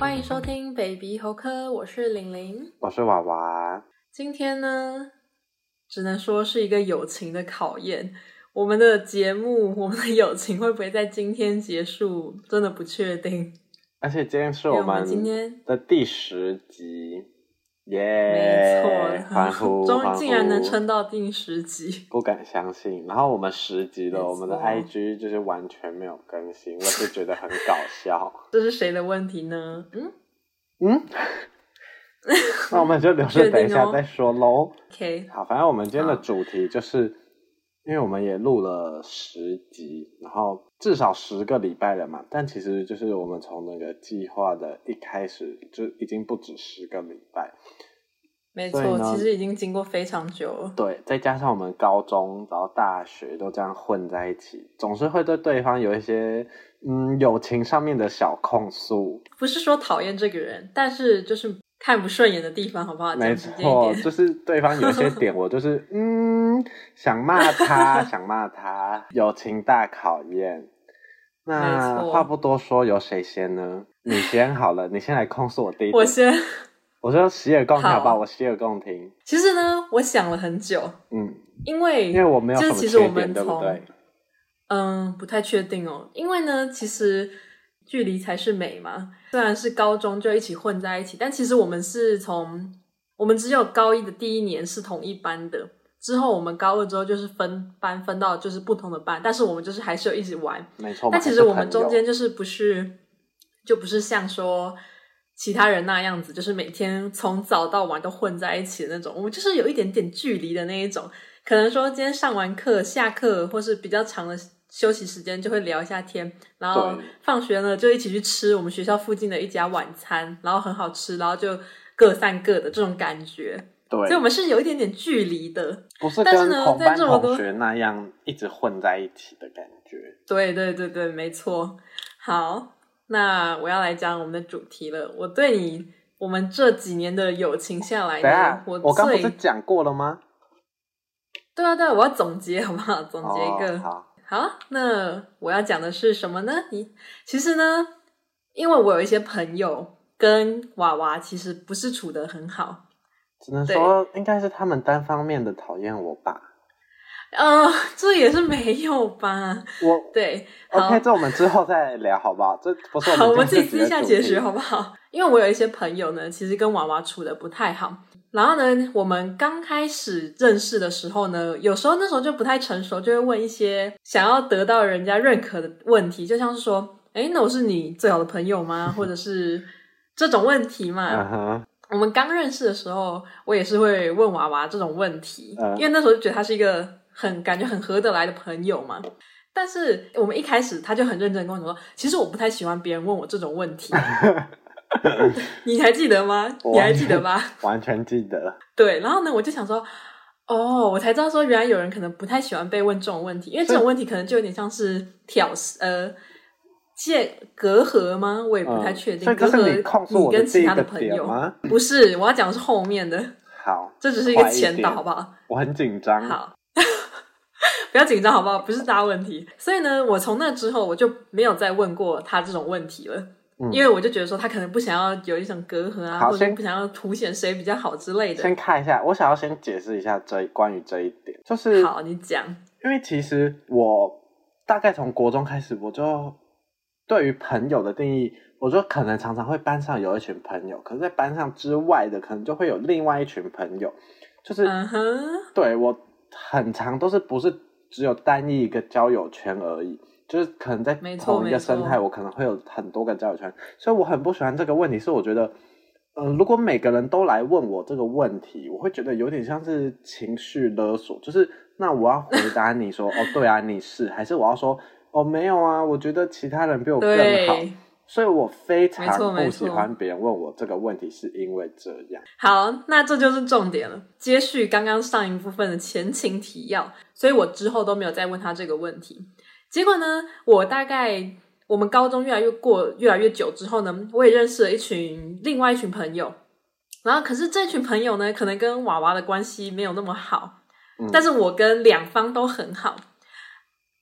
欢迎收听《Baby 猴科》，我是玲玲，我是娃娃。今天呢，只能说是一个友情的考验。我们的节目，我们的友情会不会在今天结束？真的不确定。而且今天是我们今天的第十集，耶！没错，欢呼！终于竟然能撑到第十集，不敢相信。然后我们十集了，我们的 IG 就是完全没有更新，我就觉得很搞笑。这是谁的问题呢？嗯嗯，那我们就留着等一下再说喽。哦、OK，好，反正我们今天的主题就是。因为我们也录了十集，然后至少十个礼拜了嘛，但其实就是我们从那个计划的一开始就已经不止十个礼拜。没错，其实已经经过非常久了。对，再加上我们高中然后大学都这样混在一起，总是会对对方有一些嗯友情上面的小控诉。不是说讨厌这个人，但是就是看不顺眼的地方，好不好？没错，就是对方有一些点，我就是嗯。想骂他，想骂他，友情大考验。那话不多说，由谁先呢？你先好了，你先来控诉我第一。我先。我说洗耳恭听，好吧，我洗耳恭听。其实呢，我想了很久。嗯，因为因为我没有什么缺点，对不对？嗯，不太确定哦。因为呢，其实距离才是美嘛。虽然是高中就一起混在一起，但其实我们是从我们只有高一的第一年是同一班的。之后我们高二之后就是分班分到就是不同的班，但是我们就是还是有一直玩，没错。但其实我们中间就是不是就不是像说其他人那样子，就是每天从早到晚都混在一起的那种。我们就是有一点点距离的那一种，可能说今天上完课下课或是比较长的休息时间就会聊一下天，然后放学呢就一起去吃我们学校附近的一家晚餐，然后很好吃，然后就各散各的这种感觉。对，所以我们是有一点点距离的，不是跟同班同学那样一直混在一起的感觉。对对对对，没错。好，那我要来讲我们的主题了。我对你，我们这几年的友情下来呢，我我刚不是讲过了吗？对啊对啊，我要总结好不好？总结一个。哦、好，好，那我要讲的是什么呢？你其实呢，因为我有一些朋友跟娃娃其实不是处得很好。只能说应该是他们单方面的讨厌我吧。呃，这也是没有吧。我对，OK，这我们之后再聊好不好？这不是我们好，我们自己私下解决好不好？因为我有一些朋友呢，其实跟娃娃处的不太好。然后呢，我们刚开始认识的时候呢，有时候那时候就不太成熟，就会问一些想要得到人家认可的问题，就像是说，哎，那我是你最好的朋友吗？或者是这种问题嘛。uh-huh. 我们刚认识的时候，我也是会问娃娃这种问题，嗯、因为那时候就觉得他是一个很感觉很合得来的朋友嘛。但是我们一开始他就很认真跟我说，其实我不太喜欢别人问我这种问题。你还记得吗？你还记得吗？完全记得。对，然后呢，我就想说，哦，我才知道说，原来有人可能不太喜欢被问这种问题，因为这种问题可能就有点像是挑事呃。借隔阂吗？我也不太确定。嗯、隔阂，你跟其他的朋友吗？不是，我要讲的是后面的。好，这只是一个前导，好不好？我很紧张。好，不要紧张，好不好？不是大问题。所以呢，我从那之后我就没有再问过他这种问题了，嗯、因为我就觉得说他可能不想要有一种隔阂啊，或者不想要凸显谁比较好之类的。先看一下，我想要先解释一下这关于这一点，就是好，你讲。因为其实我大概从国中开始，我就。对于朋友的定义，我就可能常常会班上有一群朋友，可是在班上之外的，可能就会有另外一群朋友，就是，uh -huh. 对，我很常都是不是只有单一一个交友圈而已，就是可能在同一个生态，我可能会有很多个交友圈，所以我很不喜欢这个问题。是我觉得，嗯、呃，如果每个人都来问我这个问题，我会觉得有点像是情绪勒索，就是那我要回答你说，哦，对啊，你是，还是我要说？哦、没有啊，我觉得其他人比我更好，所以我非常不喜欢别人问我这个问题，是因为这样。好，那这就是重点了，接续刚刚上一部分的前情提要，所以我之后都没有再问他这个问题。结果呢，我大概我们高中越来越过越来越久之后呢，我也认识了一群另外一群朋友，然后可是这群朋友呢，可能跟娃娃的关系没有那么好，嗯、但是我跟两方都很好。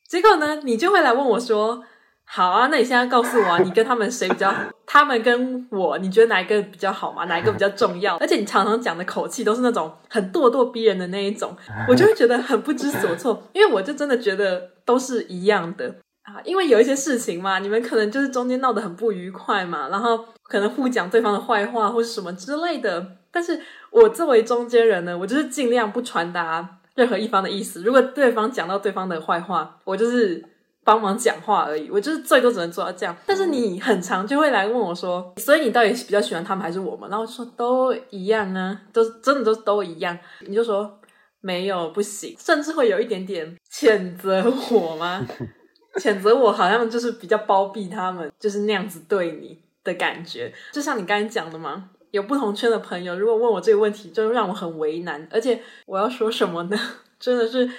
结果呢，你就会来问我说。好啊，那你现在告诉我啊，你跟他们谁比较好？他们跟我，你觉得哪一个比较好嘛？哪一个比较重要？而且你常常讲的口气都是那种很咄咄逼人的那一种，我就会觉得很不知所措，因为我就真的觉得都是一样的啊。因为有一些事情嘛，你们可能就是中间闹得很不愉快嘛，然后可能互讲对方的坏话或是什么之类的。但是我作为中间人呢，我就是尽量不传达任何一方的意思。如果对方讲到对方的坏话，我就是。帮忙讲话而已，我就是最多只能做到这样。但是你很常就会来问我说，所以你到底比较喜欢他们还是我们？然后说都一样啊，都真的都都一样。你就说没有不行，甚至会有一点点谴责我吗？谴责我好像就是比较包庇他们，就是那样子对你的感觉。就像你刚才讲的嘛，有不同圈的朋友，如果问我这个问题，就让我很为难。而且我要说什么呢？真的是。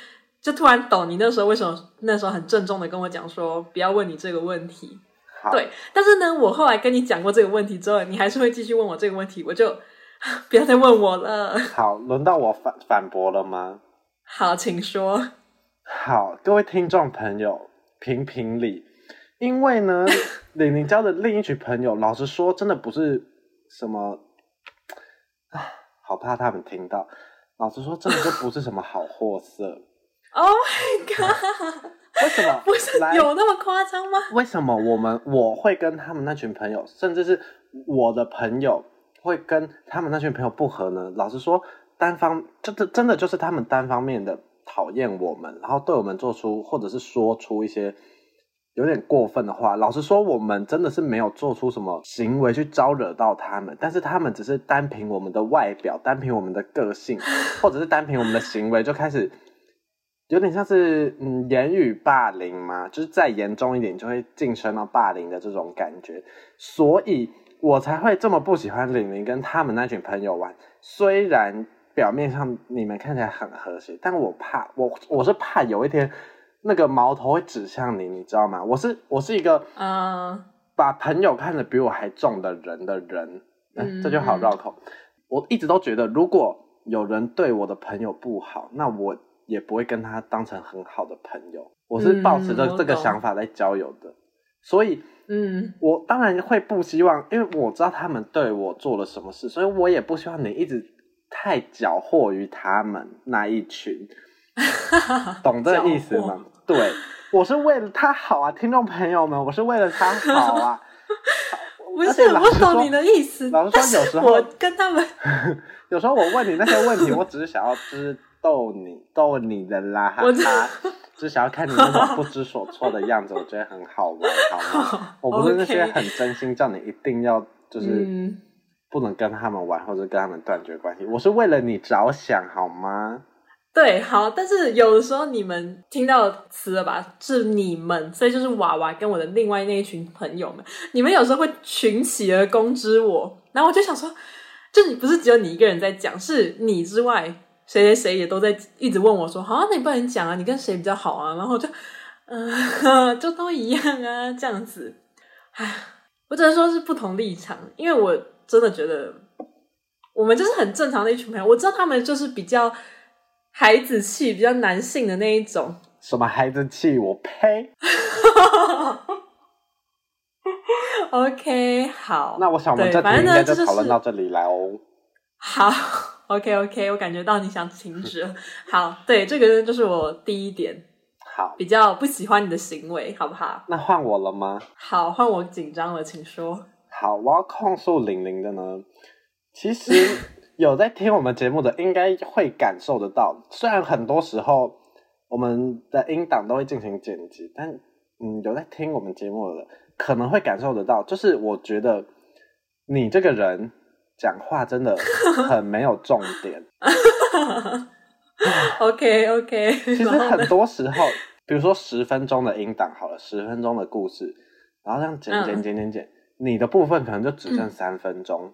就突然懂你那时候为什么那时候很郑重的跟我讲说不要问你这个问题，好对。但是呢，我后来跟你讲过这个问题之后，你还是会继续问我这个问题，我就 不要再问我了。好，轮到我反反驳了吗？好，请说。好，各位听众朋友，评评理。因为呢，李宁交的另一群朋友，老实说，真的不是什么啊，好怕他们听到。老实说，真的就不是什么好货色。Oh my god！为什么？不是有那么夸张吗？为什么我们我会跟他们那群朋友，甚至是我的朋友，会跟他们那群朋友不和呢？老实说，单方真的真的就是他们单方面的讨厌我们，然后对我们做出或者是说出一些有点过分的话。老实说，我们真的是没有做出什么行为去招惹到他们，但是他们只是单凭我们的外表，单凭我们的个性，或者是单凭我们的行为就开始。有点像是嗯言语霸凌嘛，就是再严重一点就会晋升到霸凌的这种感觉，所以我才会这么不喜欢玲玲跟他们那群朋友玩。虽然表面上你们看起来很和谐，但我怕我我是怕有一天那个矛头会指向你，你知道吗？我是我是一个嗯把朋友看得比我还重的人的人，嗯，这就好绕口。我一直都觉得，如果有人对我的朋友不好，那我。也不会跟他当成很好的朋友，我是抱持着这个想法在交友的，嗯、所以，嗯，我当然会不希望，因为我知道他们对我做了什么事，所以我也不希望你一直太搅和于他们那一群，懂这个意思吗？对，我是为了他好啊，听众朋友们，我是为了他好啊，不是，我懂你的意思，老实说，有时候我跟他们，有时候我问你那些问题，我只是想要知。逗你逗你的啦，哈哈，只 想要看你那种 不知所措的样子，我觉得很好玩，好吗？我不是那些很真心叫你一定要就是不能跟他们玩或者跟他们断绝关系，我是为了你着想，好吗？对，好，但是有的时候你们听到词了吧？是你们，所以就是娃娃跟我的另外那一群朋友们，你们有时候会群起而攻之我，然后我就想说，就你不是只有你一个人在讲，是你之外。谁谁谁也都在一直问我说：“好啊，那你不能讲啊，你跟谁比较好啊？”然后就，嗯、呃，就都一样啊，这样子。唉，我只能说是不同立场，因为我真的觉得我们就是很正常的一群朋友。我知道他们就是比较孩子气、比较男性的那一种。什么孩子气？我呸！OK，好。那我想我们这题应该就讨论到这里来哦。好。OK OK，我感觉到你想停止了。好，对，这个就是我第一点，好，比较不喜欢你的行为，好不好？那换我了吗？好，换我紧张了，请说。好，我要控诉玲玲的呢。其实 有在听我们节目的，应该会感受得到。虽然很多时候我们的音档都会进行剪辑，但嗯，有在听我们节目的可能会感受得到，就是我觉得你这个人。讲话真的 很没有重点。OK OK，其实很多时候，比如说十分钟的音档好了，十分钟的故事，然后这样剪剪剪剪剪，嗯、你的部分可能就只剩三分钟，嗯、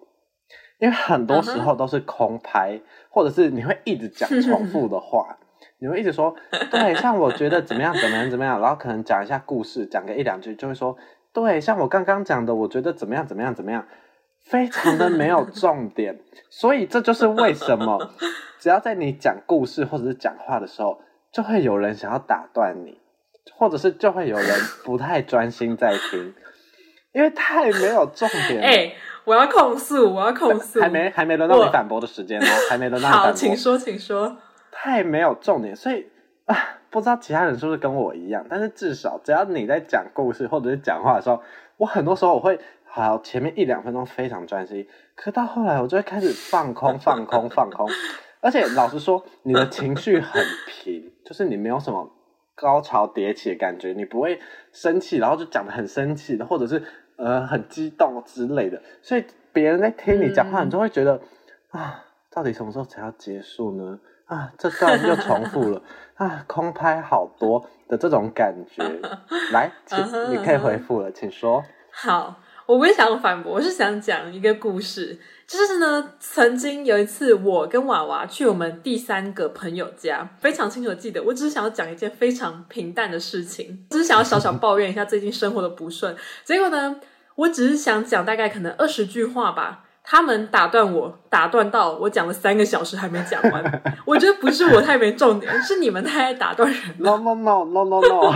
因为很多时候都是空拍，或者是你会一直讲重复的话，你会一直说，对，像我觉得怎么样怎么样怎么样，然后可能讲一下故事，讲个一两句就会说，对，像我刚刚讲的，我觉得怎么样怎么样怎么样。非常的没有重点，所以这就是为什么，只要在你讲故事或者是讲话的时候，就会有人想要打断你。或者是就会有人不太专心在听，因为太没有重点。哎、欸，我要控诉，我要控诉，还没还没轮到你反驳的时间哦，还没轮到你反驳。好，请说，请说。太没有重点，所以啊，不知道其他人是不是跟我一样，但是至少只要你在讲故事或者是讲话的时候，我很多时候我会好前面一两分钟非常专心，可到后来我就会开始放空、放空、放空，而且老实说，你的情绪很平，就是你没有什么。高潮迭起的感觉，你不会生气，然后就讲的很生气的，或者是呃很激动之类的，所以别人在听你讲话，嗯、你就会觉得啊，到底什么时候才要结束呢？啊，这段又重复了啊，空拍好多的这种感觉。来，请你可以回复了，请说。好，我不是想反驳，我是想讲一个故事。就是呢，曾经有一次，我跟娃娃去我们第三个朋友家，非常清楚的记得。我只是想要讲一件非常平淡的事情，只是想要小小抱怨一下最近生活的不顺。结果呢，我只是想讲大概可能二十句话吧。他们打断我，打断到我讲了三个小时还没讲完。我觉得不是我太没重点，是你们太爱打断人。No no no no no no，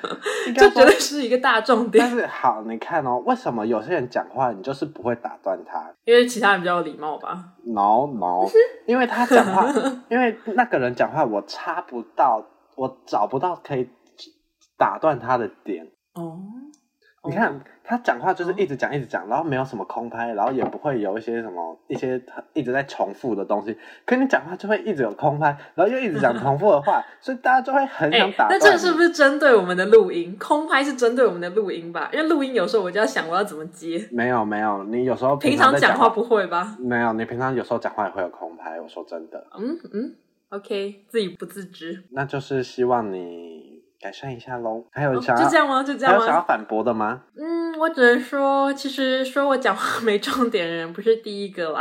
这绝对是一个大重点。但是好，你看哦，为什么有些人讲话你就是不会打断他？因为其他人比较有礼貌吧？No no，因为他讲话，因为那个人讲话，我插不到，我找不到可以打断他的点。哦。你看他讲话就是一直讲一直讲，然后没有什么空拍，然后也不会有一些什么一些一直在重复的东西。可你讲话就会一直有空拍，然后又一直讲重复的话，所以大家就会很想打断。那这个是不是针对我们的录音？空拍是针对我们的录音吧？因为录音有时候我就要想我要怎么接。没有没有，你有时候平常讲话不会吧？没有，你平常有时候讲话也会有空拍。我说真的。嗯嗯，OK，自己不自知。那就是希望你。改善一下喽，还有想、哦、就这样吗？就这样吗？还有想要反驳的吗？嗯，我只能说，其实说我讲话 没重点的人不是第一个啦。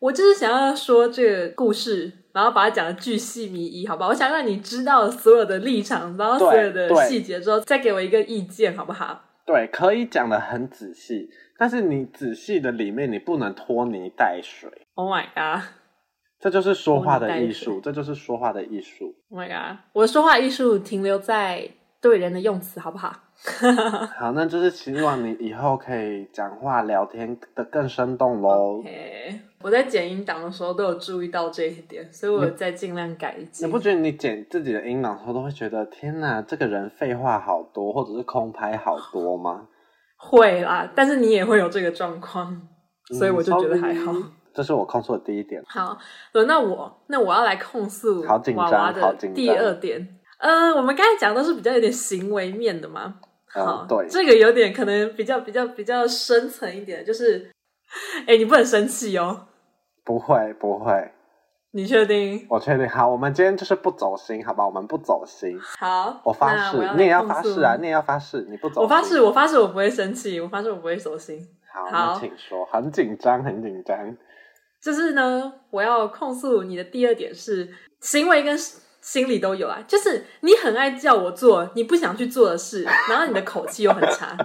我就是想要说这个故事，然后把它讲的巨细靡遗，好不好？我想让你知道所有的立场，然后所有的细节之后，再给我一个意见，好不好？对，可以讲的很仔细，但是你仔细的里面，你不能拖泥带水。Oh my god！这就是说话的艺术，这就是说话的艺术。Oh my god！我的说话艺术停留在对人的用词，好不好？好，那就是希望你以后可以讲话聊天的更生动喽。Okay. 我在剪音档的时候都有注意到这一点，所以我在尽量改进。你不觉得你剪自己的音档的时候都会觉得天哪，这个人废话好多，或者是空拍好多吗？会啦，但是你也会有这个状况，所以我就觉得还好。嗯这是我控诉的第一点。好，轮到我，那我要来控诉娃娃的第二点。嗯、呃，我们刚才讲的都是比较有点行为面的嘛。好，嗯、对，这个有点可能比较比较比较深层一点，就是，哎，你不能生气哦。不会，不会。你确定？我确定。好，我们今天就是不走心，好吧？我们不走心。好，我发誓，你也要发誓啊！你也要发誓，你不走心。我发誓，我发誓，我不会生气。我发誓，我不会走心。好，好，请说。很紧张，很紧张。就是呢，我要控诉你的第二点是行为跟心理都有啊。就是你很爱叫我做你不想去做的事，然后你的口气又很差。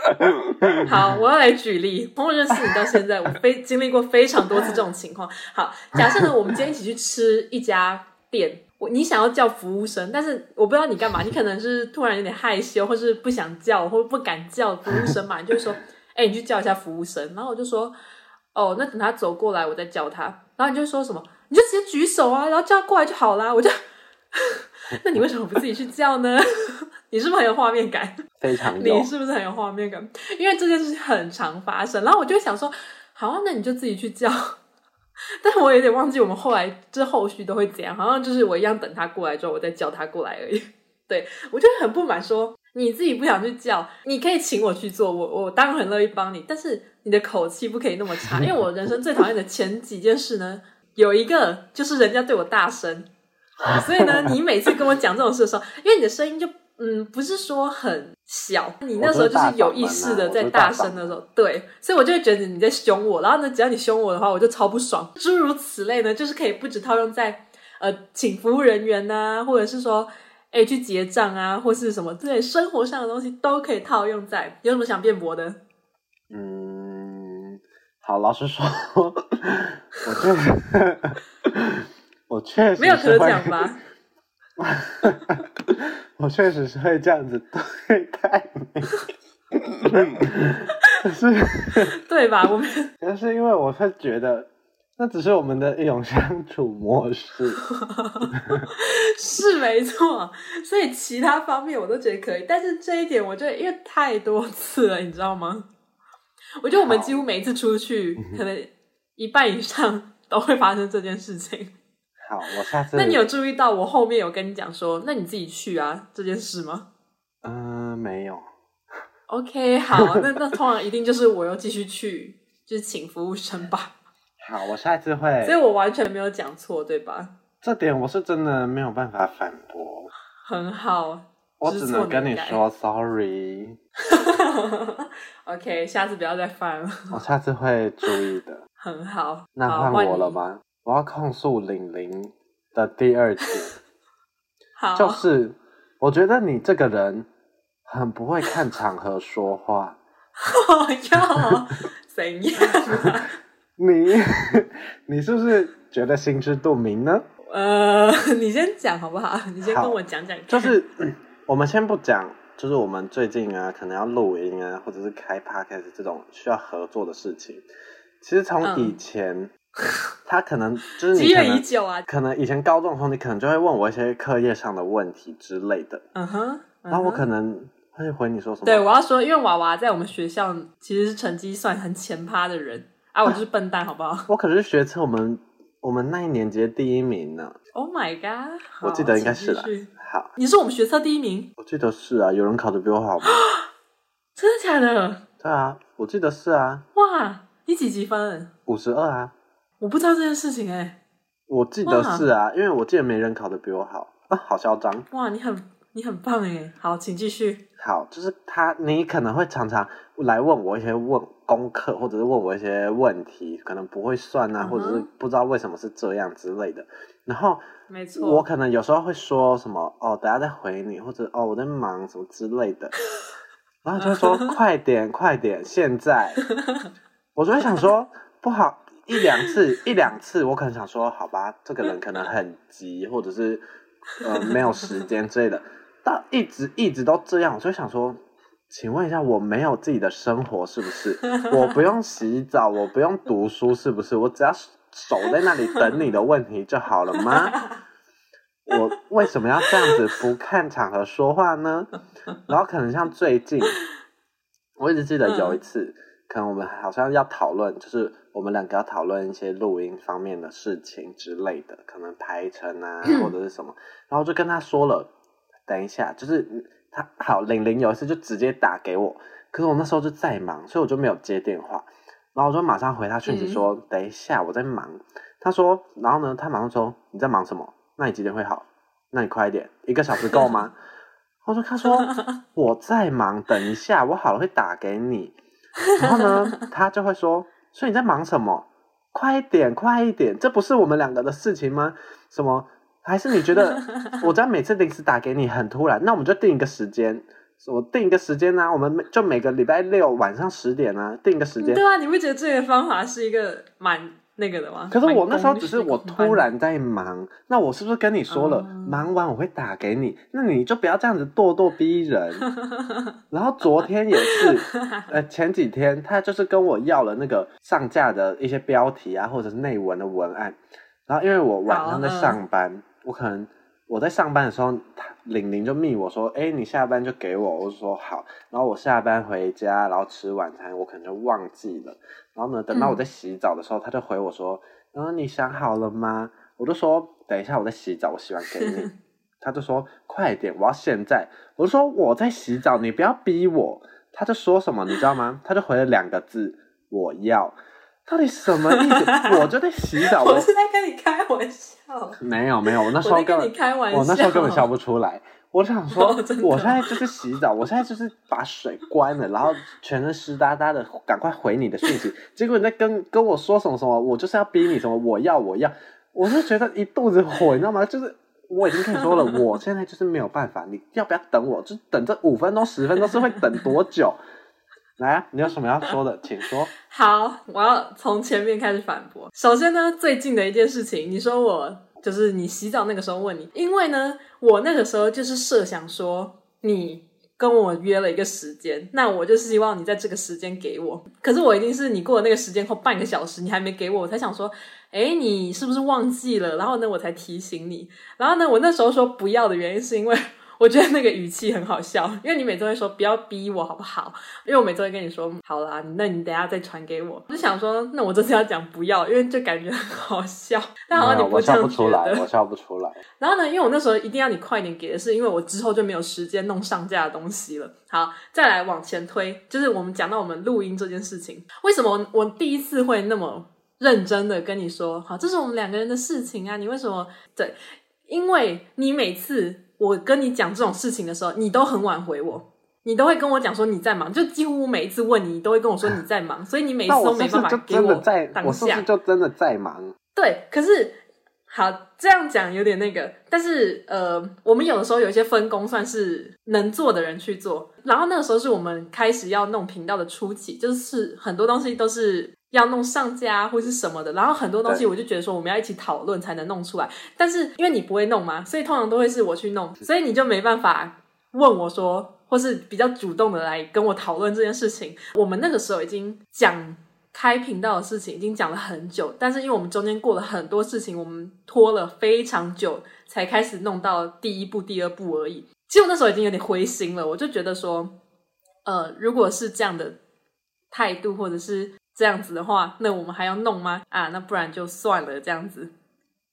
好，我要来举例。从我认识你到现在，我非经历过非常多次这种情况。好，假设呢，我们今天一起去吃一家店，我你想要叫服务生，但是我不知道你干嘛，你可能是突然有点害羞，或是不想叫，或不敢叫服务生嘛，你就会说，哎、欸，你去叫一下服务生。然后我就说。哦，那等他走过来，我再叫他。然后你就说什么？你就直接举手啊，然后叫他过来就好啦。我就，那你为什么不自己去叫呢？你是不是很有画面感？非常有。你是不是很有画面感？因为这件事情很常发生。然后我就想说，好啊，那你就自己去叫。但是我有点忘记我们后来这后续都会怎样。好像就是我一样等他过来之后，我再叫他过来而已。对，我就很不满说。你自己不想去叫，你可以请我去做，我我当然很乐意帮你，但是你的口气不可以那么差，因为我人生最讨厌的前几件事呢，有一个就是人家对我大声，所以呢，你每次跟我讲这种事的时候，因为你的声音就嗯不是说很小，你那时候就是有意识的在大声的时候，对，所以我就会觉得你在凶我，然后呢，只要你凶我的话，我就超不爽，诸如此类呢，就是可以不止套用在呃请服务人员呐，或者是说。哎，去结账啊，或是什么之类生活上的东西都可以套用在。有什么想辩驳的？嗯，好，老实说，我确实，我确实没有得奖吧？我确实是会这样子对待你，可是 对吧？我们可是因为我会觉得，那只是我们的一种相处模式，是没错。所以其他方面我都觉得可以，但是这一点我觉得因为太多次了，你知道吗？我觉得我们几乎每一次出去，可能一半以上都会发生这件事情。好，我下次。那你有注意到我后面有跟你讲说，那你自己去啊这件事吗？嗯、呃，没有。OK，好，那那通常一定就是我又继续去，就是请服务生吧。好，我下一次会。所以我完全没有讲错，对吧？这点我是真的没有办法反驳。很好，我只能跟你说 sorry。OK，下次不要再犯了。我下次会注意的。很好，那换我了吗？我要控诉玲玲的第二点，好，就是我觉得你这个人很不会看场合说话。要怎样、啊？你你是不是觉得心知肚明呢？呃，你先讲好不好？你先跟我讲讲。就是 我们先不讲，就是我们最近啊，可能要录音啊，或者是开 podcast 这种需要合作的事情。其实从以前。嗯他可能就是你，积怨已久啊。可能以前高中的时候，你可能就会问我一些课业上的问题之类的。嗯哼。然后我可能会回你说什么？对，我要说，因为娃娃在我们学校其实是成绩算很前趴的人啊，我就是笨蛋，好不好？我可是学测我们我们那一年级的第一名呢。Oh my god！我记得应该是啦。好，你是我们学测第一名？我记得是啊，有人考的比我好吗？真的假的？对啊，我记得是啊。哇，你几级分？五十二啊。我不知道这件事情哎、欸，我记得是啊，因为我记得没人考的比我好啊，好嚣张！哇，你很你很棒哎，好，请继续。好，就是他，你可能会常常来问我一些问功课，或者是问我一些问题，可能不会算啊，uh. 或者是不知道为什么是这样之类的。然后，没错，我可能有时候会说什么哦，等下再回你，或者哦我在忙什么之类的，然后就会说 快点快点，现在，我就会想说不好。一两次，一两次，我可能想说，好吧，这个人可能很急，或者是呃没有时间之类的。但一直一直都这样，我就想说，请问一下，我没有自己的生活是不是？我不用洗澡，我不用读书是不是？我只要守在那里等你的问题就好了吗？我为什么要这样子不看场合说话呢？然后可能像最近，我一直记得有一次。可能我们好像要讨论，就是我们两个要讨论一些录音方面的事情之类的，可能排程啊 或者是什么，然后就跟他说了，等一下，就是他好，玲玲有一次就直接打给我，可是我那时候就在忙，所以我就没有接电话，然后我就马上回他讯息说，等一下我在忙。他说，然后呢，他马上说你在忙什么？那你几点会好？那你快一点，一个小时够吗？我说他说 我在忙，等一下我好了会打给你。然后呢，他就会说：“所以你在忙什么？快一点，快一点！这不是我们两个的事情吗？什么？还是你觉得 我在每次临时打给你很突然？那我们就定一个时间，我定一个时间呢、啊？我们就每个礼拜六晚上十点呢、啊，定一个时间。对啊，你不觉得这个方法是一个蛮……那个的吗？可是我那时候只是我突然在忙，那我是不是跟你说了，嗯、忙完我会打给你？那你就不要这样子咄咄逼人。然后昨天也是，呃，前几天他就是跟我要了那个上架的一些标题啊，或者是内文的文案。然后因为我晚上在上班，嗯、我可能我在上班的时候，玲玲就密我说：“哎，你下班就给我。”我就说好。然后我下班回家，然后吃晚餐，我可能就忘记了。然后呢，等到我在洗澡的时候，他就回我说：“嗯，你想好了吗？”我就说：“等一下，我在洗澡，我洗完给你。”他就说：“快点，我要现在。”我就说：“我在洗澡，你不要逼我。”他就说什么，你知道吗？他就回了两个字：“我要。”到底什么意思？我就在洗澡，我是在跟你开玩笑。没有没有，我那时候根本我那时候根本笑不出来。我想说，我现在就是洗澡，我现在就是把水关了，然后全身湿哒哒的，赶快回你的讯息。结果你在跟跟我说什么什么，我就是要逼你什么，我要我要，我是觉得一肚子火，你知道吗？就是我已经跟你说了，我现在就是没有办法，你要不要等我？就等这五分钟十分钟是会等多久？来啊，你有什么要说的，请说。好，我要从前面开始反驳。首先呢，最近的一件事情，你说我就是你洗澡那个时候问你，因为呢，我那个时候就是设想说你。跟我约了一个时间，那我就是希望你在这个时间给我。可是我一定是你过了那个时间后半个小时，你还没给我，我才想说，诶，你是不是忘记了？然后呢，我才提醒你。然后呢，我那时候说不要的原因是因为。我觉得那个语气很好笑，因为你每次会说不要逼我好不好？因为我每次会跟你说好啦，那你等下再传给我。我就想说，那我这次要讲不要，因为就感觉很好笑。但好像你不出来，我笑不出来。然后呢，因为我那时候一定要你快点给的是，因为我之后就没有时间弄上架的东西了。好，再来往前推，就是我们讲到我们录音这件事情，为什么我第一次会那么认真的跟你说，好，这是我们两个人的事情啊？你为什么？对，因为你每次。我跟你讲这种事情的时候，你都很晚回我，你都会跟我讲说你在忙，就几乎每一次问你，你都会跟我说你在忙，所以你每次都没办法给我当下。我是不是就真的在忙？对，可是好这样讲有点那个，但是呃，我们有的时候有一些分工，算是能做的人去做。然后那个时候是我们开始要弄频道的初期，就是很多东西都是。要弄上架或是什么的，然后很多东西我就觉得说我们要一起讨论才能弄出来。但是因为你不会弄嘛，所以通常都会是我去弄，所以你就没办法问我说，或是比较主动的来跟我讨论这件事情。我们那个时候已经讲开频道的事情，已经讲了很久，但是因为我们中间过了很多事情，我们拖了非常久才开始弄到第一步、第二步而已。其实我那时候已经有点灰心了，我就觉得说，呃，如果是这样的态度，或者是。这样子的话，那我们还要弄吗？啊，那不然就算了。这样子，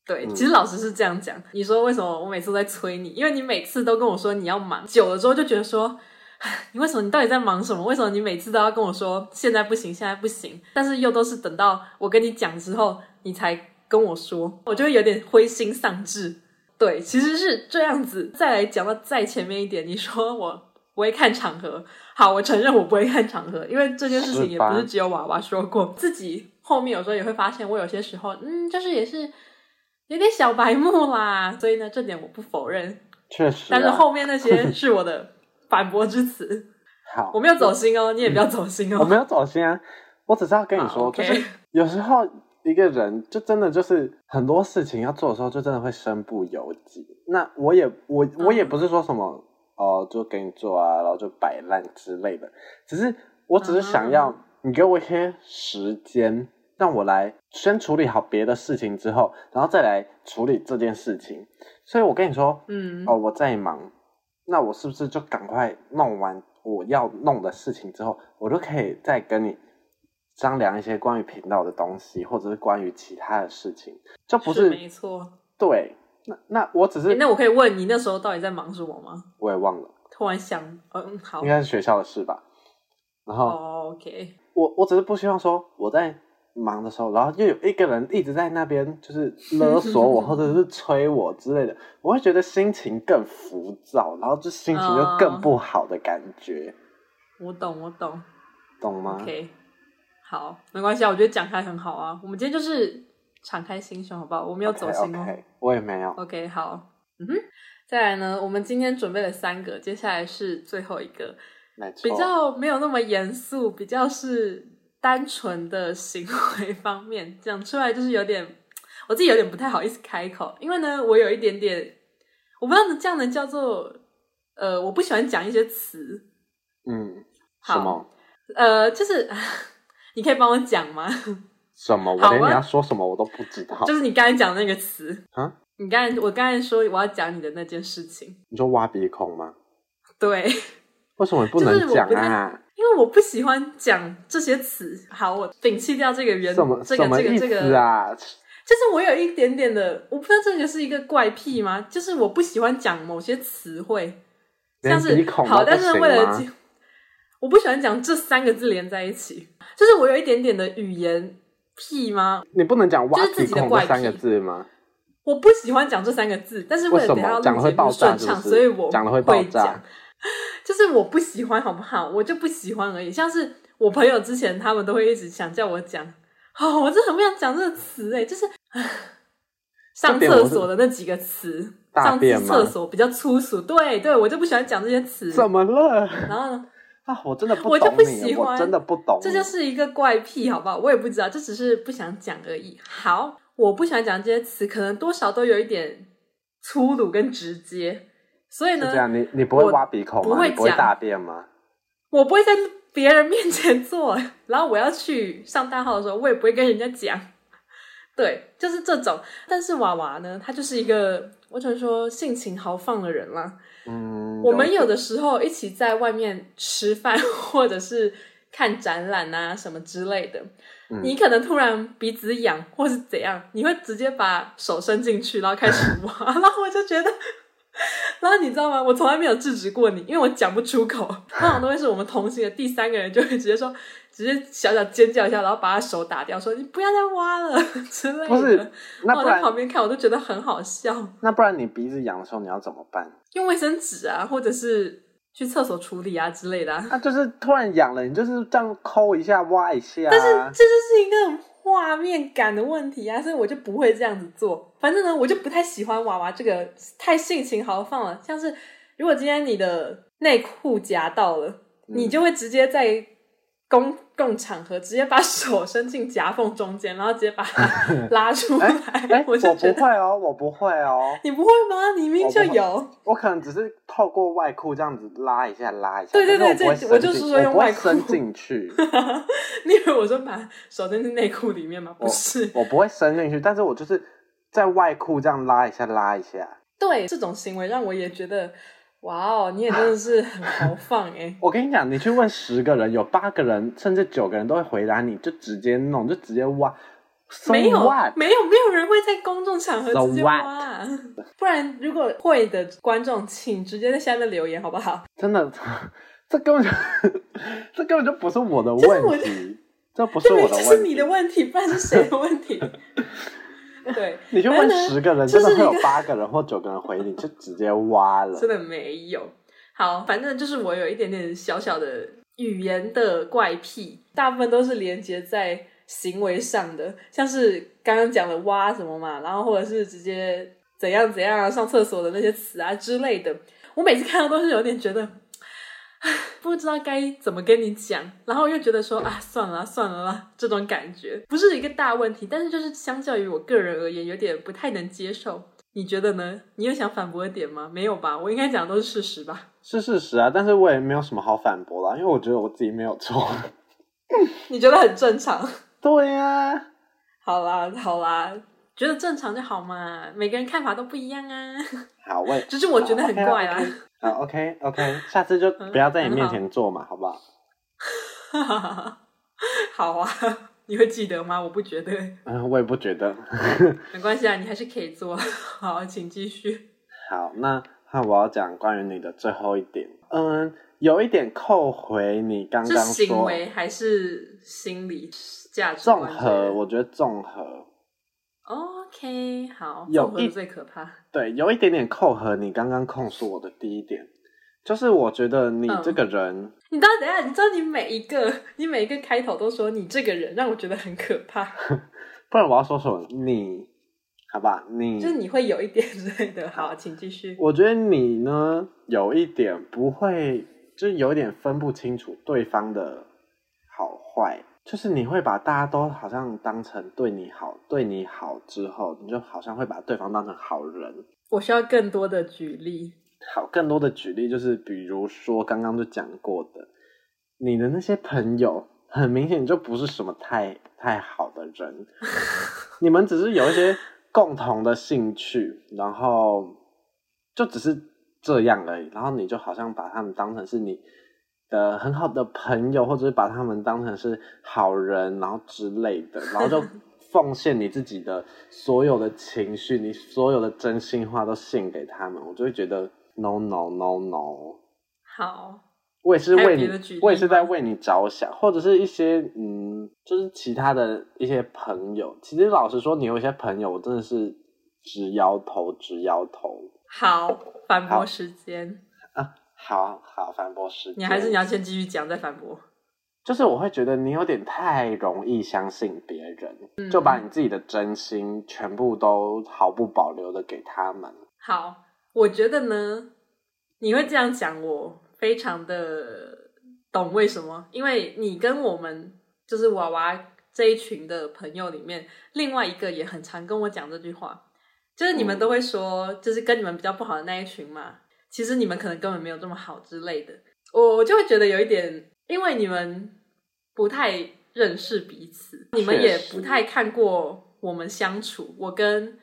对，其实老师是这样讲。你说为什么我每次都在催你？因为你每次都跟我说你要忙，久了之后就觉得说，你为什么？你到底在忙什么？为什么你每次都要跟我说现在不行，现在不行？但是又都是等到我跟你讲之后，你才跟我说，我就会有点灰心丧志。对，其实是这样子。再来讲到再前面一点，你说我不会看场合。好，我承认我不会看场合，因为这件事情也不是只有娃娃说过，自己后面有时候也会发现，我有些时候，嗯，就是也是有点小白目啦，所以呢，这点我不否认，确实啊，但是后面那些是我的反驳之词。好，我没有走心哦，你也不要走心哦，我没有走心啊，我只是要跟你说就是 有时候一个人就真的就是很多事情要做的时候，就真的会身不由己。那我也我我也不是说什么。嗯哦，就给你做啊，然后就摆烂之类的。只是我只是想要你给我一些时间，让我来先处理好别的事情之后，然后再来处理这件事情。所以我跟你说，嗯，哦，我在忙，那我是不是就赶快弄完我要弄的事情之后，我就可以再跟你商量一些关于频道的东西，或者是关于其他的事情，就不是，是没错，对。那那我只是、欸，那我可以问你那时候到底在忙什么吗？我也忘了。突然想，嗯，好，应该是学校的事吧。然后、oh,，OK，我我只是不希望说我在忙的时候，然后又有一个人一直在那边就是勒索我，或者是催我之类的，我会觉得心情更浮躁，然后就心情就更不好的感觉。Uh, 我懂，我懂，懂吗？OK，好，没关系啊，我觉得讲开很好啊。我们今天就是。敞开心胸，好不好？我没有走心哦，okay, okay, 我也没有。OK，好，嗯哼，再来呢，我们今天准备了三个，接下来是最后一个，比较没有那么严肃，比较是单纯的行为方面，讲出来就是有点，我自己有点不太好意思开口，因为呢，我有一点点，我不知道这样能叫做，呃，我不喜欢讲一些词，嗯，好，呃，就是 你可以帮我讲吗？什么？我连你要说什么我都不知道。就是你刚才讲的那个词啊？你刚才我刚才说我要讲你的那件事情，你说挖鼻孔吗？对。为什么你不能讲啊？因为我不喜欢讲这些词。好，我摒弃掉这个原什么这个什么意思啊？这个、就是我有一点点的，我不知道这个是一个怪癖吗？就是我不喜欢讲某些词汇，像是好，但是为了我不喜欢讲这三个字连在一起，就是我有一点点的语言。屁吗？你不能讲“挖鼻孔”这三个字吗？我不喜欢讲这三个字，但是为了等下录节目顺畅，所以我讲了会爆炸。就是我不喜欢，好不好？我就不喜欢而已。像是我朋友之前，他们都会一直想叫我讲，哦，我真的很不想讲这个词诶，就是 上厕所的那几个词，上厕所比较粗俗，对对，我就不喜欢讲这些词。怎么了？然后呢？啊，我真的不懂，我就不喜欢，我真的不懂，这就是一个怪癖，好不好？我也不知道，这只是不想讲而已。好，我不喜欢讲这些词，可能多少都有一点粗鲁跟直接。所以呢，这样你你不会挖鼻孔吗？不会不会大便吗？我不会在别人面前做，然后我要去上大号的时候，我也不会跟人家讲。对，就是这种。但是娃娃呢，他就是一个我只能说性情豪放的人啦。嗯，我们有的时候一起在外面吃饭，或者是看展览啊什么之类的，嗯、你可能突然鼻子痒或是怎样，你会直接把手伸进去，然后开始 挖，然后我就觉得。然后你知道吗？我从来没有制止过你，因为我讲不出口。通常都会是我们同行的第三个人就会直接说，直接小小尖叫一下，然后把他手打掉，说你不要再挖了之类的。不是，那我在旁边看，我都觉得很好笑。那不然你鼻子痒的时候你要怎么办？用卫生纸啊，或者是去厕所处理啊之类的啊。那就是突然痒了，你就是这样抠一下、挖一下。但是这就是一个画面感的问题啊，所以我就不会这样子做。反正呢，我就不太喜欢娃娃这个太性情豪放了。像是如果今天你的内裤夹到了，嗯、你就会直接在公共场合直接把手伸进夹缝中间，然后直接把它 拉出来。欸欸、我不会哦，我不会哦。你不会吗？你明明就有我。我可能只是透过外裤这样子拉一下，拉一下。对对对，这我就是说用外裤伸进去。你以为我说把手伸进内裤里面吗？不是，我，我不会伸进去，但是我就是在外裤这样拉一下，拉一下。对，这种行为让我也觉得。哇哦，你也真的是很豪放哎！我跟你讲，你去问十个人，有八个人甚至九个人都会回答你，就直接弄，就直接挖。So、没有?没有，没有人会在公众场合直接挖。So、不然，如果会的观众，请直接在下面留言好不好？真的，这根本就，这根本就不是我的问题，这不是我的问题，这是你的问题，不然是谁的问题？对，你就问十个人，真的会有八个人或九个人回你，就直接挖了。真的没有。好，反正就是我有一点点小小的语言的怪癖，大部分都是连接在行为上的，像是刚刚讲的挖什么嘛，然后或者是直接怎样怎样上厕所的那些词啊之类的，我每次看到都是有点觉得。不知道该怎么跟你讲，然后又觉得说啊，算了算了啦，这种感觉不是一个大问题，但是就是相较于我个人而言，有点不太能接受。你觉得呢？你有想反驳的点吗？没有吧？我应该讲的都是事实吧？是事实啊，但是我也没有什么好反驳啦，因为我觉得我自己没有错。你觉得很正常？对呀、啊。好啦好啦，觉得正常就好嘛，每个人看法都不一样啊。好，我只是我觉得很怪啊。啊、uh,，OK OK，下次就不要在你面前做嘛，嗯、好不好？好啊，你会记得吗？我不觉得。嗯，我也不觉得。没关系啊，你还是可以做。好，请继续。好，那那我要讲关于你的最后一点。嗯，有一点扣回你刚刚说，是行为还是心理价值？综合，我觉得综合。OK，好，有一最可怕。对，有一点点扣合你刚刚控诉我的第一点，就是我觉得你这个人，嗯、你到底等下，你知道你每一个，你每一个开头都说你这个人让我觉得很可怕，不然我要说什么？你，好吧，你就是你会有一点之类的。好，请继续。我觉得你呢，有一点不会，就是有一点分不清楚对方的好坏。就是你会把大家都好像当成对你好，对你好之后，你就好像会把对方当成好人。我需要更多的举例。好，更多的举例就是，比如说刚刚就讲过的，你的那些朋友，很明显就不是什么太太好的人。你们只是有一些共同的兴趣，然后就只是这样而已。然后你就好像把他们当成是你。的很好的朋友，或者是把他们当成是好人，然后之类的，然后就奉献你自己的所有的情绪，你所有的真心话都献给他们，我就会觉得 no no no no。好，我也是为你，我也是在为你着想，或者是一些嗯，就是其他的一些朋友。其实老实说，你有一些朋友，我真的是直摇头，直摇头。好，反驳时间。好好反驳时间，你还是你要先继续讲再反驳。就是我会觉得你有点太容易相信别人，嗯，就把你自己的真心全部都毫不保留的给他们。好，我觉得呢，你会这样讲，我非常的懂为什么，因为你跟我们就是娃娃这一群的朋友里面，另外一个也很常跟我讲这句话，就是你们都会说，就是跟你们比较不好的那一群嘛，其实你们可能根本没有这么好之类的。我就会觉得有一点，因为你们不太认识彼此，你们也不太看过我们相处，我跟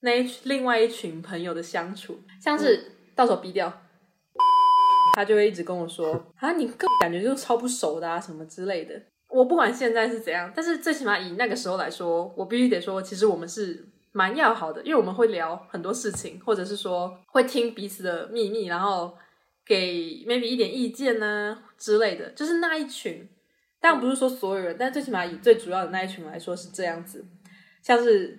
那一另外一群朋友的相处，像是到时候逼掉。他就会一直跟我说啊，你个感觉就超不熟的啊，什么之类的。我不管现在是怎样，但是最起码以那个时候来说，我必须得说，其实我们是蛮要好的，因为我们会聊很多事情，或者是说会听彼此的秘密，然后给 maybe 一点意见呢之类的。就是那一群，当然不是说所有人，但最起码以最主要的那一群来说是这样子，像是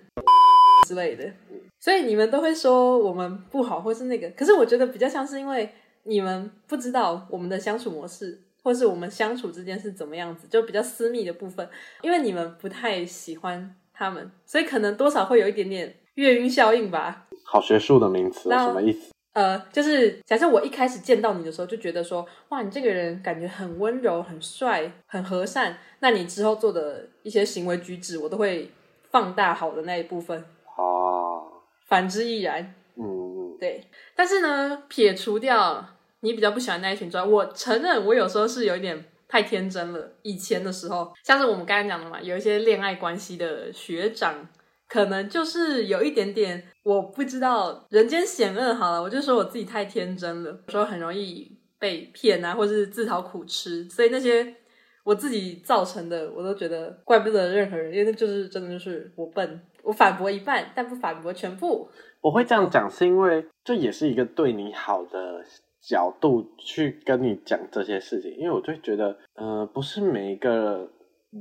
之类的。所以你们都会说我们不好，或是那个，可是我觉得比较像是因为。你们不知道我们的相处模式，或是我们相处之间是怎么样子，就比较私密的部分。因为你们不太喜欢他们，所以可能多少会有一点点月晕效应吧。好学术的名词，什么意思？呃，就是假设我一开始见到你的时候，就觉得说，哇，你这个人感觉很温柔、很帅、很和善。那你之后做的一些行为举止，我都会放大好的那一部分。哦，反之亦然。嗯，对。但是呢，撇除掉你比较不喜欢那一群之外，我承认我有时候是有一点太天真了。以前的时候，像是我们刚才讲的嘛，有一些恋爱关系的学长，可能就是有一点点我不知道人间险恶。好了，我就说我自己太天真了，有时候很容易被骗啊，或是自讨苦吃。所以那些我自己造成的，我都觉得怪不得任何人，因为那就是真的就是我笨。我反驳一半，但不反驳全部。我会这样讲，是因为这也是一个对你好的角度去跟你讲这些事情。因为我就觉得，呃，不是每一个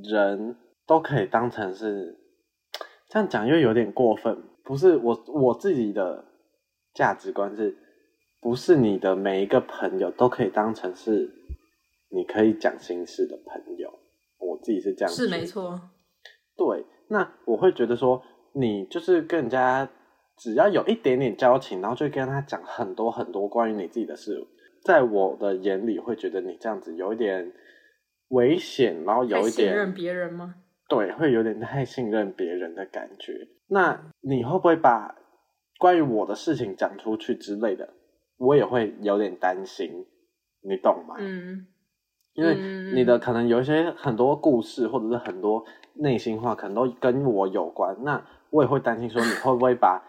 人都可以当成是这样讲，又有点过分。不是我我自己的价值观是，不是你的每一个朋友都可以当成是你可以讲心事的朋友。我自己是这样，是没错。对，那我会觉得说，你就是跟人家。只要有一点点交情，然后就跟他讲很多很多关于你自己的事，在我的眼里会觉得你这样子有一点危险，然后有一点信任别人吗？对，会有点太信任别人的感觉。那你会不会把关于我的事情讲出去之类的？我也会有点担心，你懂吗？嗯，因为你的可能有一些很多故事，或者是很多内心话，可能都跟我有关。那我也会担心说，你会不会把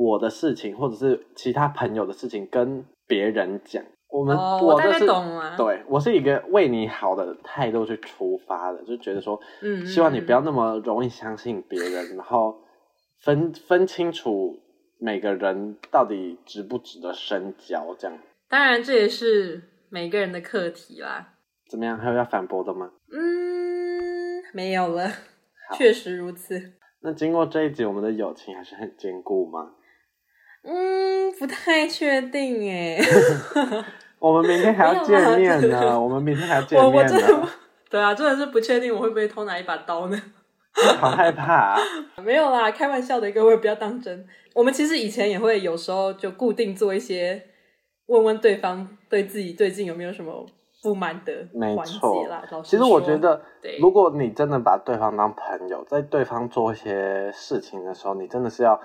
我的事情，或者是其他朋友的事情，跟别人讲。我们，哦、我的是，我懂了。对，我是一个为你好的态度去出发的，就觉得说，嗯，希望你不要那么容易相信别人，嗯、然后分分清楚每个人到底值不值得深交，这样。当然，这也是每个人的课题啦。怎么样？还有要反驳的吗？嗯，没有了。确实如此。那经过这一集，我们的友情还是很坚固吗？嗯，不太确定哎。我们明天还要见面呢。我们明天还要见面呢。我我真的对啊，真的是不确定我会不会偷拿一把刀呢？好害怕啊！没有啦，开玩笑的，各位不要当真。我们其实以前也会有时候就固定做一些，问问对方对自己最近有没有什么不满的环节啦。没错，其实我觉得，如果你真的把对方当朋友，在对方做一些事情的时候，你真的是要。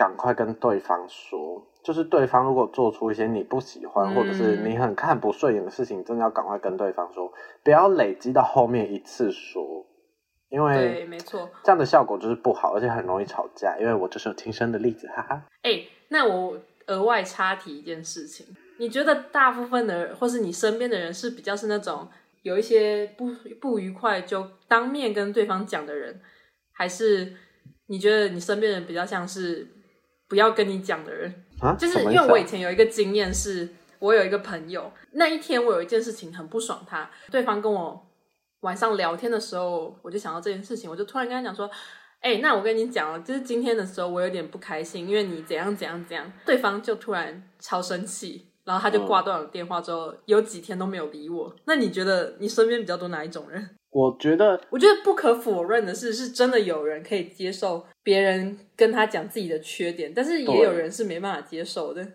赶快跟对方说，就是对方如果做出一些你不喜欢，嗯、或者是你很看不顺眼的事情，真的要赶快跟对方说，不要累积到后面一次说，因为对，没错，这样的效果就是不好，而且很容易吵架。因为我就是有亲身的例子，哈哈。哎、欸，那我额外插题一件事情，你觉得大部分的人，或是你身边的人，是比较是那种有一些不不愉快就当面跟对方讲的人，还是你觉得你身边人比较像是？不要跟你讲的人，啊、就是因为我以前有一个经验，是我有一个朋友，那一天我有一件事情很不爽他，对方跟我晚上聊天的时候，我就想到这件事情，我就突然跟他讲说，哎、欸，那我跟你讲了，就是今天的时候我有点不开心，因为你怎样怎样怎样，对方就突然超生气，然后他就挂断了电话之后，有几天都没有理我。那你觉得你身边比较多哪一种人？我觉得，我觉得不可否认的是，是真的有人可以接受别人跟他讲自己的缺点，但是也有人是没办法接受的。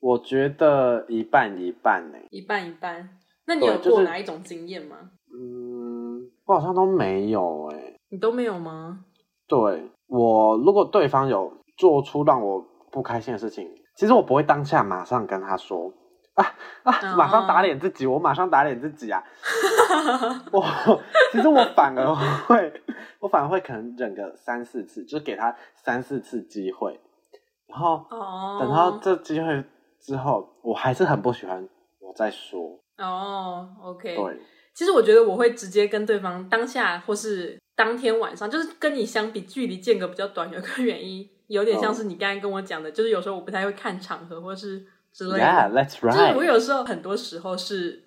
我觉得一半一半呢，一半一半。那你有过哪一种经验吗？嗯，我好像都没有哎、欸。你都没有吗？对，我如果对方有做出让我不开心的事情，其实我不会当下马上跟他说啊啊，马上打脸自己，我马上打脸自己啊。我其实我反而会，我反而会可能忍个三四次，就是给他三四次机会，然后等到这机会之后，我还是很不喜欢，我再说。哦，OK。对，其实我觉得我会直接跟对方当下或是当天晚上，就是跟你相比，距离间隔比较短，有个原因，有点像是你刚才跟我讲的，就是有时候我不太会看场合，或是之类的。Yeah, that's right. 就是我有时候很多时候是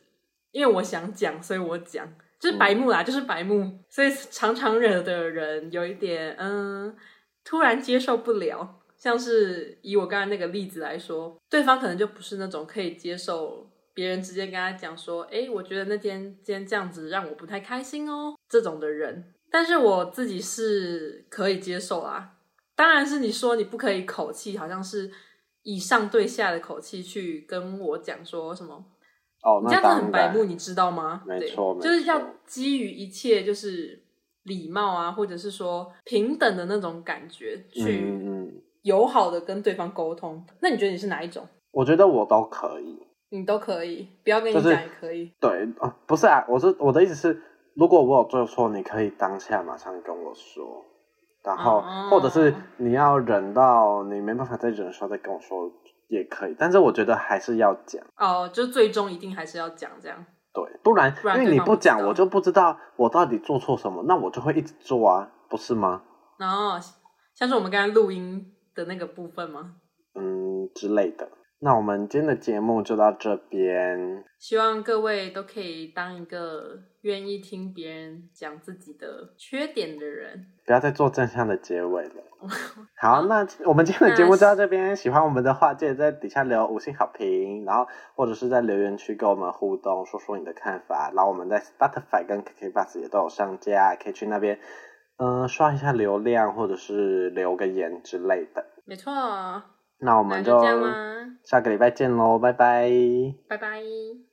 因为我想讲，所以我讲，就是白目啦，嗯、就是白目，所以常常惹的人有一点，嗯，突然接受不了。像是以我刚才那个例子来说，对方可能就不是那种可以接受别人直接跟他讲说，哎，我觉得那天今天这样子让我不太开心哦，这种的人。但是我自己是可以接受啊，当然是你说你不可以口气，好像是以上对下的口气去跟我讲说什么哦，你这样子很白目，你知道吗？没错，就是要基于一切就是礼貌啊，或者是说平等的那种感觉去友好的跟对方沟通。那你觉得你是哪一种？我觉得我都可以，你都可以，不要跟你讲也可以。对啊，不是啊，我是我的意思是。如果我有做错，你可以当下马上跟我说，然后或者是你要忍到你没办法再忍的时候再跟我说也可以，但是我觉得还是要讲哦，就最终一定还是要讲这样。对，不然，不然因为你不讲，我就不知道我到底做错什么，那我就会一直做啊，不是吗？然后，像是我们刚才录音的那个部分吗？嗯，之类的。那我们今天的节目就到这边，希望各位都可以当一个愿意听别人讲自己的缺点的人，不要再做正向的结尾了。好，那我们今天的节目就到这边，喜欢我们的话，记得在底下留五星好评，然后或者是在留言区跟我们互动，说说你的看法。然后我们在 Spotify 跟 KK Bus 也都有上架，可以去那边嗯、呃、刷一下流量，或者是留个言之类的。没错。那我们就下个礼拜见喽，拜拜，拜拜。